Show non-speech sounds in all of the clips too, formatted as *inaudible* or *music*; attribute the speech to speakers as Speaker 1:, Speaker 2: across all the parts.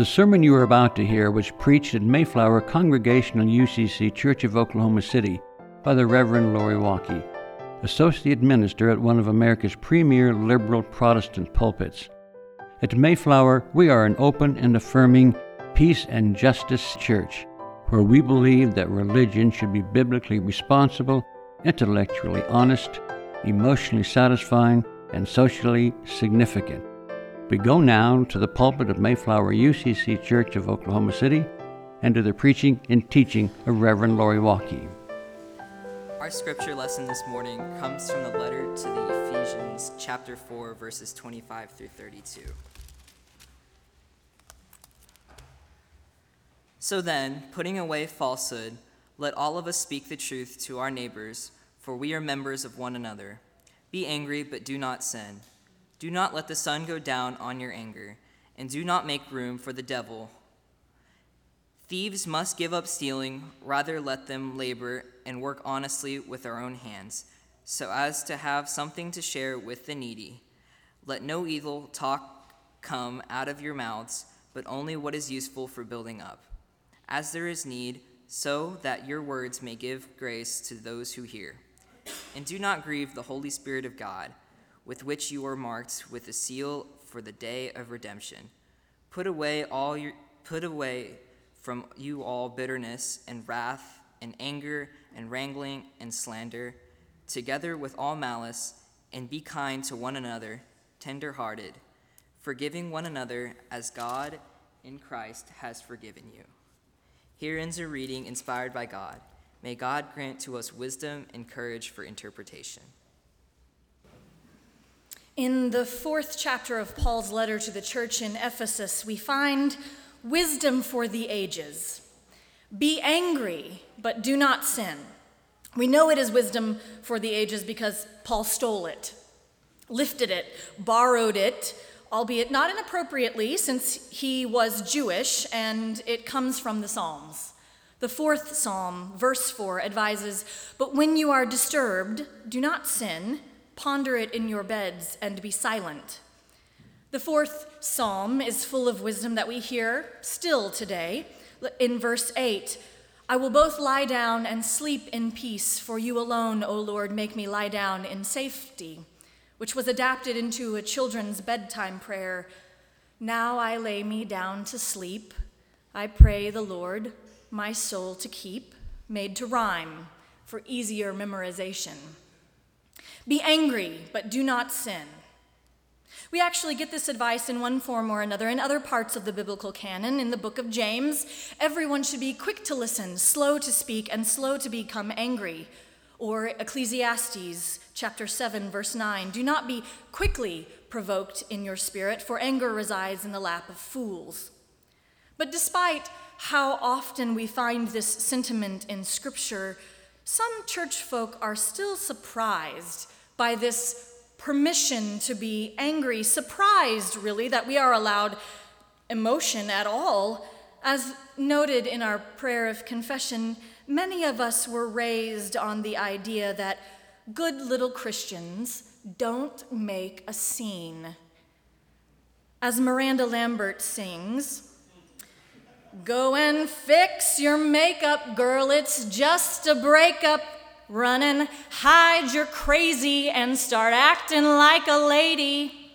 Speaker 1: The sermon you are about to hear was preached at Mayflower Congregational UCC Church of Oklahoma City by the Reverend Lori Walke, Associate Minister at one of America's premier liberal Protestant pulpits. At Mayflower, we are an open and affirming peace and justice church where we believe that religion should be biblically responsible, intellectually honest, emotionally satisfying, and socially significant. We go now to the pulpit of Mayflower UCC Church of Oklahoma City and to the preaching and teaching of Reverend Lori Walke.
Speaker 2: Our scripture lesson this morning comes from the letter to the Ephesians, chapter 4, verses 25 through 32. So then, putting away falsehood, let all of us speak the truth to our neighbors, for we are members of one another. Be angry, but do not sin. Do not let the sun go down on your anger, and do not make room for the devil. Thieves must give up stealing, rather, let them labor and work honestly with their own hands, so as to have something to share with the needy. Let no evil talk come out of your mouths, but only what is useful for building up, as there is need, so that your words may give grace to those who hear. And do not grieve the Holy Spirit of God with which you are marked with a seal for the day of redemption. Put away all your put away from you all bitterness and wrath and anger and wrangling and slander, together with all malice, and be kind to one another, tender-hearted, forgiving one another as God in Christ has forgiven you. Here ends a reading inspired by God. May God grant to us wisdom and courage for interpretation.
Speaker 3: In the fourth chapter of Paul's letter to the church in Ephesus, we find wisdom for the ages. Be angry, but do not sin. We know it is wisdom for the ages because Paul stole it, lifted it, borrowed it, albeit not inappropriately, since he was Jewish and it comes from the Psalms. The fourth psalm, verse 4, advises But when you are disturbed, do not sin Ponder it in your beds and be silent. The fourth psalm is full of wisdom that we hear still today. In verse 8, I will both lie down and sleep in peace, for you alone, O Lord, make me lie down in safety, which was adapted into a children's bedtime prayer. Now I lay me down to sleep. I pray the Lord, my soul to keep, made to rhyme for easier memorization. Be angry, but do not sin. We actually get this advice in one form or another in other parts of the biblical canon. In the book of James, everyone should be quick to listen, slow to speak, and slow to become angry. Or Ecclesiastes chapter 7 verse 9, do not be quickly provoked in your spirit, for anger resides in the lap of fools. But despite how often we find this sentiment in scripture, some church folk are still surprised by this permission to be angry, surprised really that we are allowed emotion at all. As noted in our prayer of confession, many of us were raised on the idea that good little Christians don't make a scene. As Miranda Lambert sings, Go and fix your makeup, girl, it's just a breakup. Run and hide your crazy and start acting like a lady.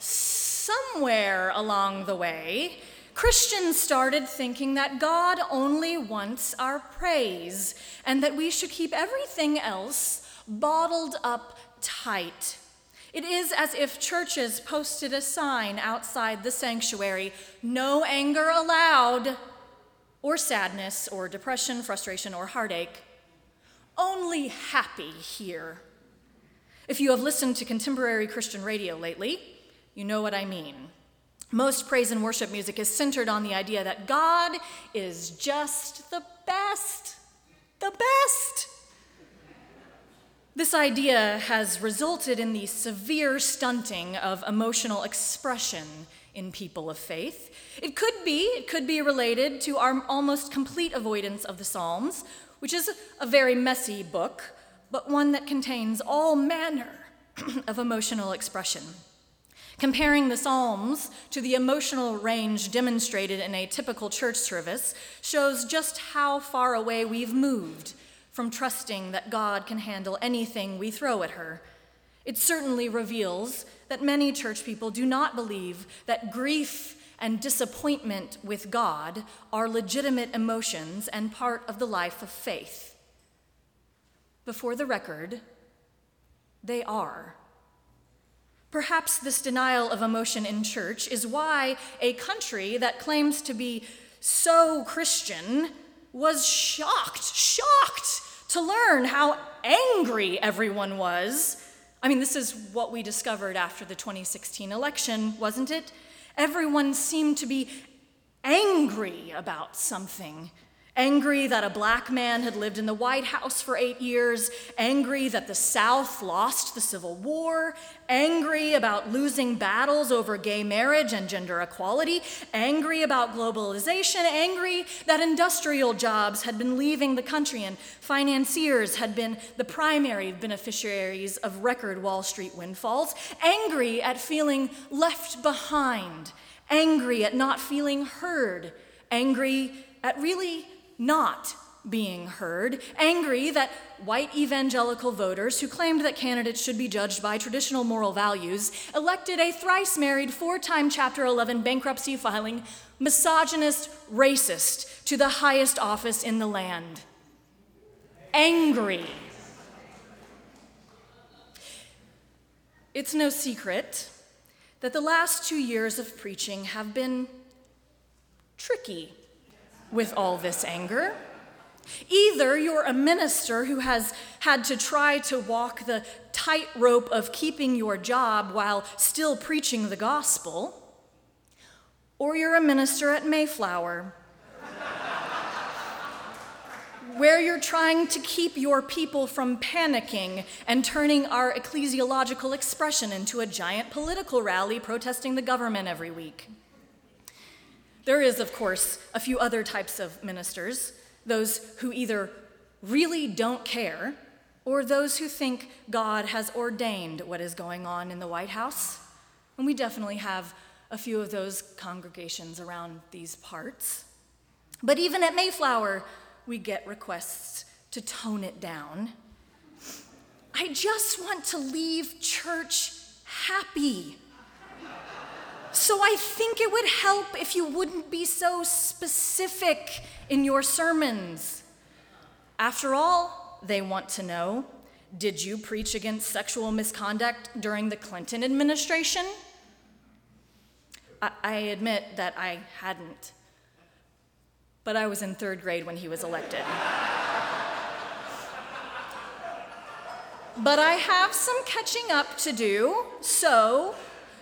Speaker 3: Somewhere along the way, Christians started thinking that God only wants our praise and that we should keep everything else bottled up tight. It is as if churches posted a sign outside the sanctuary no anger allowed, or sadness, or depression, frustration, or heartache. Only happy here. If you have listened to contemporary Christian radio lately, you know what I mean. Most praise and worship music is centered on the idea that God is just the best, the best. This idea has resulted in the severe stunting of emotional expression in people of faith. It could be, it could be related to our almost complete avoidance of the Psalms, which is a very messy book, but one that contains all manner *clears throat* of emotional expression. Comparing the Psalms to the emotional range demonstrated in a typical church service shows just how far away we've moved from trusting that God can handle anything we throw at her. It certainly reveals that many church people do not believe that grief and disappointment with God are legitimate emotions and part of the life of faith. Before the record, they are. Perhaps this denial of emotion in church is why a country that claims to be so Christian was shocked, shocked to learn how angry everyone was. I mean, this is what we discovered after the 2016 election, wasn't it? Everyone seemed to be angry about something. Angry that a black man had lived in the White House for eight years, angry that the South lost the Civil War, angry about losing battles over gay marriage and gender equality, angry about globalization, angry that industrial jobs had been leaving the country and financiers had been the primary beneficiaries of record Wall Street windfalls, angry at feeling left behind, angry at not feeling heard, angry at really not being heard, angry that white evangelical voters who claimed that candidates should be judged by traditional moral values elected a thrice married, four time Chapter 11 bankruptcy filing, misogynist racist to the highest office in the land. Angry. It's no secret that the last two years of preaching have been tricky with all this anger. Either you're a minister who has had to try to walk the tightrope of keeping your job while still preaching the gospel, or you're a minister at Mayflower, *laughs* where you're trying to keep your people from panicking and turning our ecclesiological expression into a giant political rally protesting the government every week. There is, of course, a few other types of ministers those who either really don't care or those who think God has ordained what is going on in the White House. And we definitely have a few of those congregations around these parts. But even at Mayflower, we get requests to tone it down. I just want to leave church happy. So I think it would help if you wouldn't be so specific in your sermons. After all, they want to know did you preach against sexual misconduct during the Clinton administration? I, I admit that I hadn't, but I was in third grade when he was elected. but I have some catching up to do, so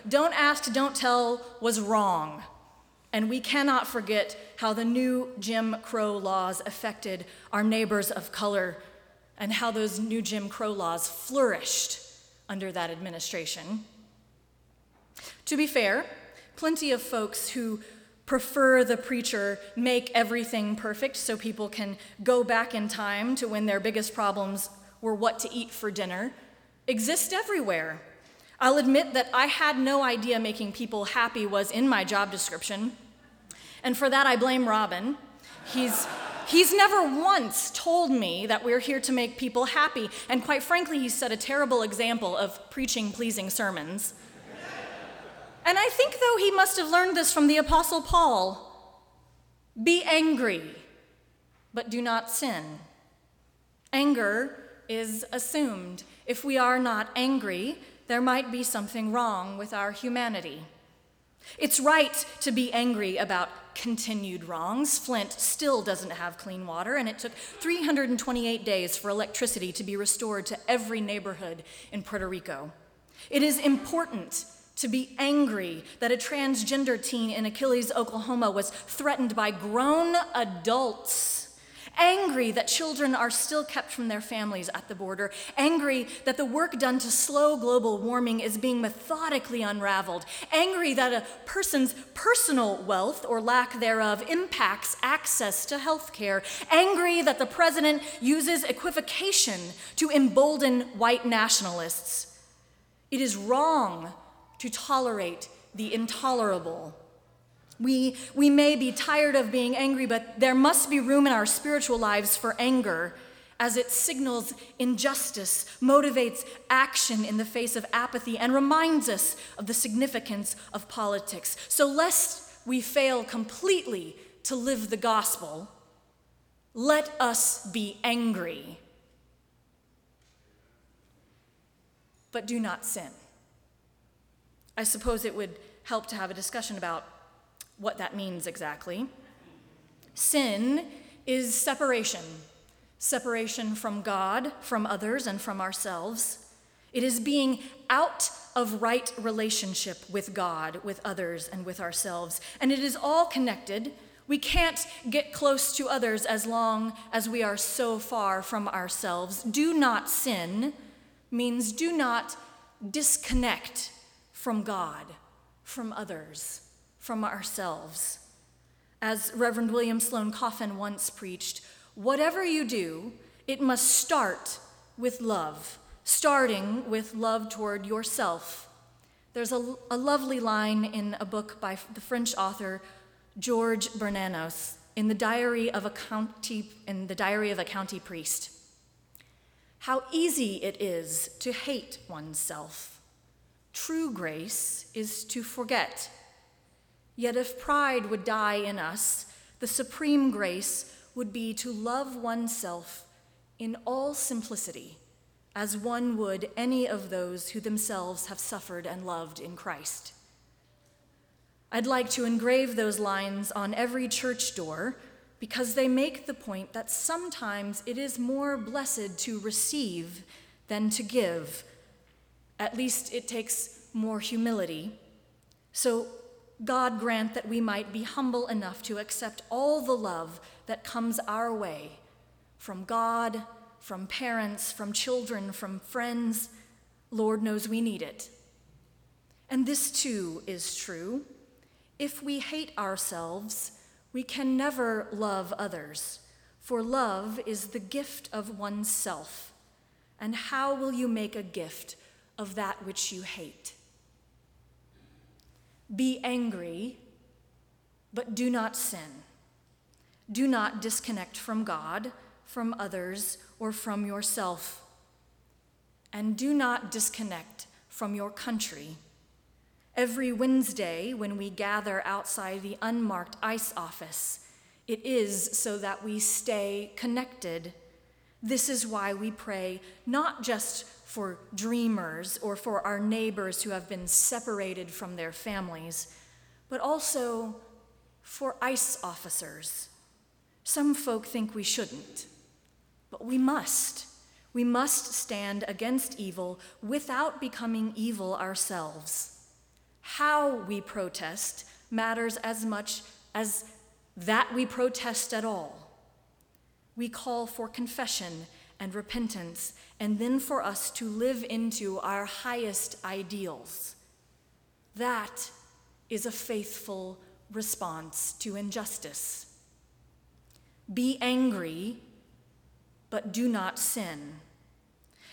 Speaker 3: don't ask, don't tell was wrong. And we cannot forget how the new Jim Crow laws affected our neighbors of color and how those new Jim Crow laws flourished under that administration. To be fair, plenty of folks who prefer the preacher make everything perfect so people can go back in time to when their biggest problems were what to eat for dinner exist everywhere. I'll admit that I had no idea making people happy was in my job description. And for that, I blame Robin. He's, he's never once told me that we're here to make people happy. And quite frankly, he set a terrible example of preaching pleasing sermons. And I think, though, he must have learned this from the Apostle Paul be angry, but do not sin. Anger is assumed. If we are not angry, there might be something wrong with our humanity. It's right to be angry about continued wrongs. Flint still doesn't have clean water, and it took 328 days for electricity to be restored to every neighborhood in Puerto Rico. It is important to be angry that a transgender teen in Achille, Oklahoma was threatened by grown adults angry that children are still kept from their families at the border, angry that the work done to slow global warming is being methodically unraveled, angry that a person's personal wealth or lack thereof impacts access to health care, angry that the president uses equivocation to embolden white nationalists. It is wrong to tolerate the intolerable. We, we may be tired of being angry, but there must be room in our spiritual lives for anger as it signals injustice, motivates action in the face of apathy, and reminds us of the significance of politics. So, lest we fail completely to live the gospel, let us be angry. But do not sin. I suppose it would help to have a discussion about what that means exactly. Sin is separation separation from God, from others, and from ourselves. It is being out of right relationship with God, with others, and with ourselves. And it is all connected. We can't get close to others as long as we are so far from ourselves. Do not sin means do not disconnect from God, from others from ourselves. As Reverend William Sloane Coffin once preached, whatever you do, it must start with love, starting with love toward yourself. There's a, a lovely line in a book by the French author George Bernanos in the diary of a county in the diary of a country priest. How easy it is to hate oneself. True grace is to forget Yet if pride would die in us, the supreme grace would be to love oneself in all simplicity, as one would any of those who themselves have suffered and loved in Christ. I'd like to engrave those lines on every church door because they make the point that sometimes it is more blessed to receive than to give. At least it takes more humility. So God grant that we might be humble enough to accept all the love that comes our way from God, from parents, from children, from friends. Lord knows we need it. And this too is true. If we hate ourselves, we can never love others, for love is the gift of oneself. And how will you make a gift of that which you hate? Be angry, but do not sin. Do not disconnect from God, from others, or from yourself. And do not disconnect from your country. Every Wednesday, when we gather outside the unmarked ICE office, it is so that we stay connected. This is why we pray not just for dreamers or for our neighbors who have been separated from their families, but also for ICE officers. Some folk think we shouldn't, but we must. We must stand against evil without becoming evil ourselves. How we protest matters as much as that we protest at all. We call for confession and repentance, and then for us to live into our highest ideals. That is a faithful response to injustice. Be angry, but do not sin.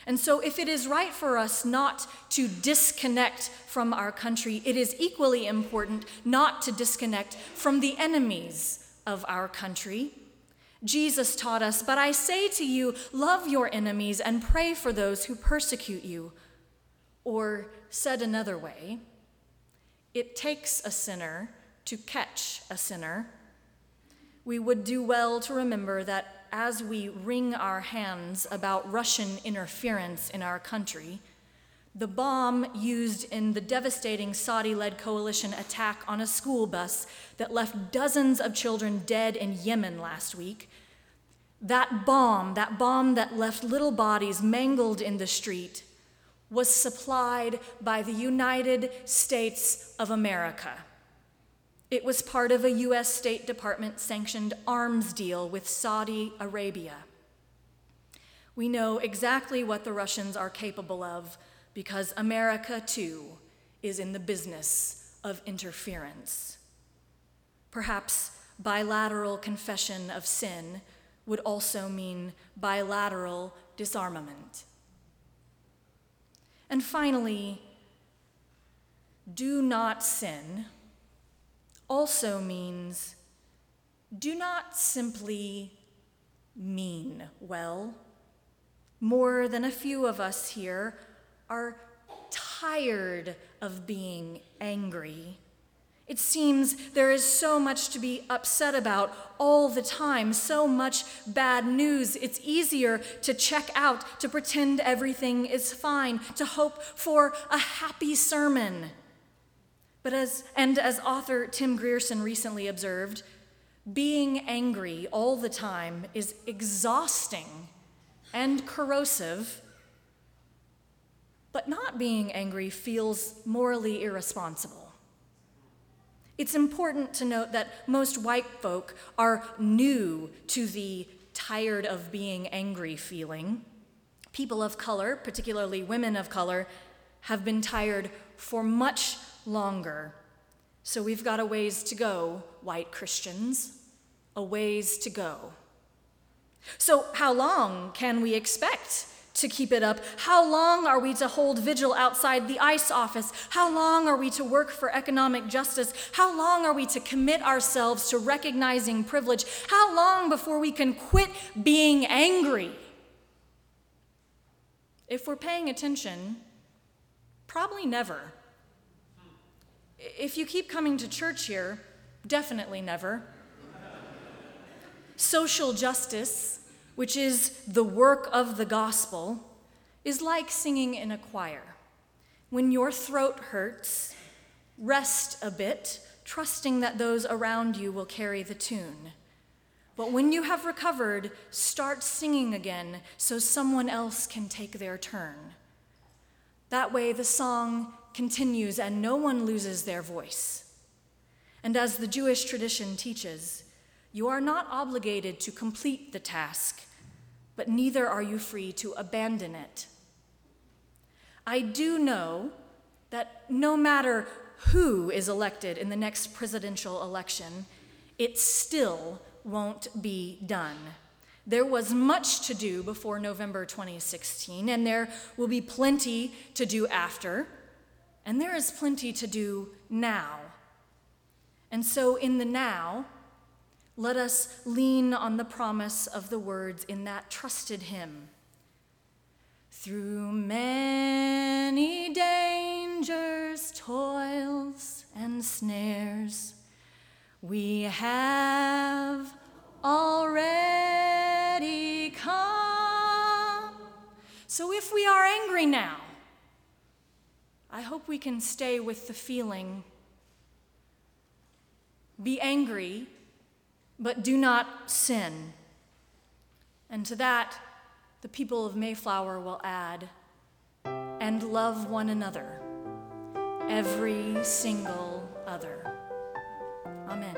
Speaker 3: And so, if it is right for us not to disconnect from our country, it is equally important not to disconnect from the enemies of our country. Jesus taught us, But I say to you, love your enemies and pray for those who persecute you. Or, said another way, it takes a sinner to catch a sinner. We would do well to remember that as we wring our hands about Russian interference in our country, the bomb used in the devastating Saudi led coalition attack on a school bus that left dozens of children dead in Yemen last week. That bomb, that bomb that left little bodies mangled in the street, was supplied by the United States of America. It was part of a U.S. State Department sanctioned arms deal with Saudi Arabia. We know exactly what the Russians are capable of because America, too, is in the business of interference. Perhaps bilateral confession of sin would also mean bilateral disarmament. And finally, do not sin also means do not simply mean well. More than a few of us here are tired of being angry. It seems there is so much to be upset about all the time, so much bad news. It's easier to check out, to pretend everything is fine, to hope for a happy sermon. But as, and as author Tim Grierson recently observed, being angry all the time is exhausting and corrosive, but not being angry feels morally irresponsible. It's important to note that most white folk are new to the tired of being angry feeling. People of color, particularly women of color, have been tired for much longer. So we've got a ways to go, white Christians, a ways to go. So, how long can we expect to keep it up? How long are we to hold vigil outside the ICE office? How long are we to work for economic justice? How long are we to commit ourselves to recognizing privilege? How long before we can quit being angry? If we're paying attention, probably never. If you keep coming to church here, definitely never. Social justice, which is the work of the gospel, is like singing in a choir. When your throat hurts, rest a bit, trusting that those around you will carry the tune. But when you have recovered, start singing again so someone else can take their turn. That way, the song continues and no one loses their voice. And as the Jewish tradition teaches, you are not obligated to complete the task, but neither are you free to abandon it. I do know that no matter who is elected in the next presidential election, it still won't be done. There was much to do before November 2016, and there will be plenty to do after, and there is plenty to do now. And so, in the now, let us lean on the promise of the words in that trusted hymn. Through many dangers, toils, and snares, we have already come. So if we are angry now, I hope we can stay with the feeling be angry, but do not sin. And to that, the people of Mayflower will add, and love one another, every single other. Amen.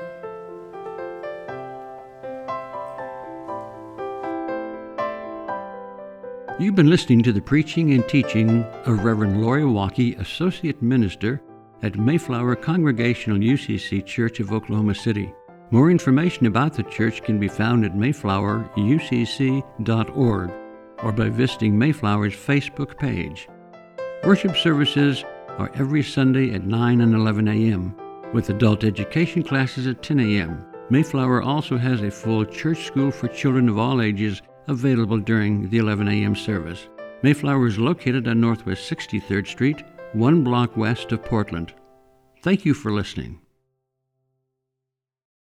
Speaker 1: You've been listening to the preaching and teaching of Reverend Lori Walke, Associate Minister at Mayflower Congregational UCC Church of Oklahoma City. More information about the church can be found at mayflowerucc.org or by visiting Mayflower's Facebook page. Worship services are every Sunday at 9 and 11 a.m., with adult education classes at 10 a.m. Mayflower also has a full church school for children of all ages available during the 11 a.m. service. Mayflower is located on Northwest 63rd Street, one block west of Portland. Thank you for listening.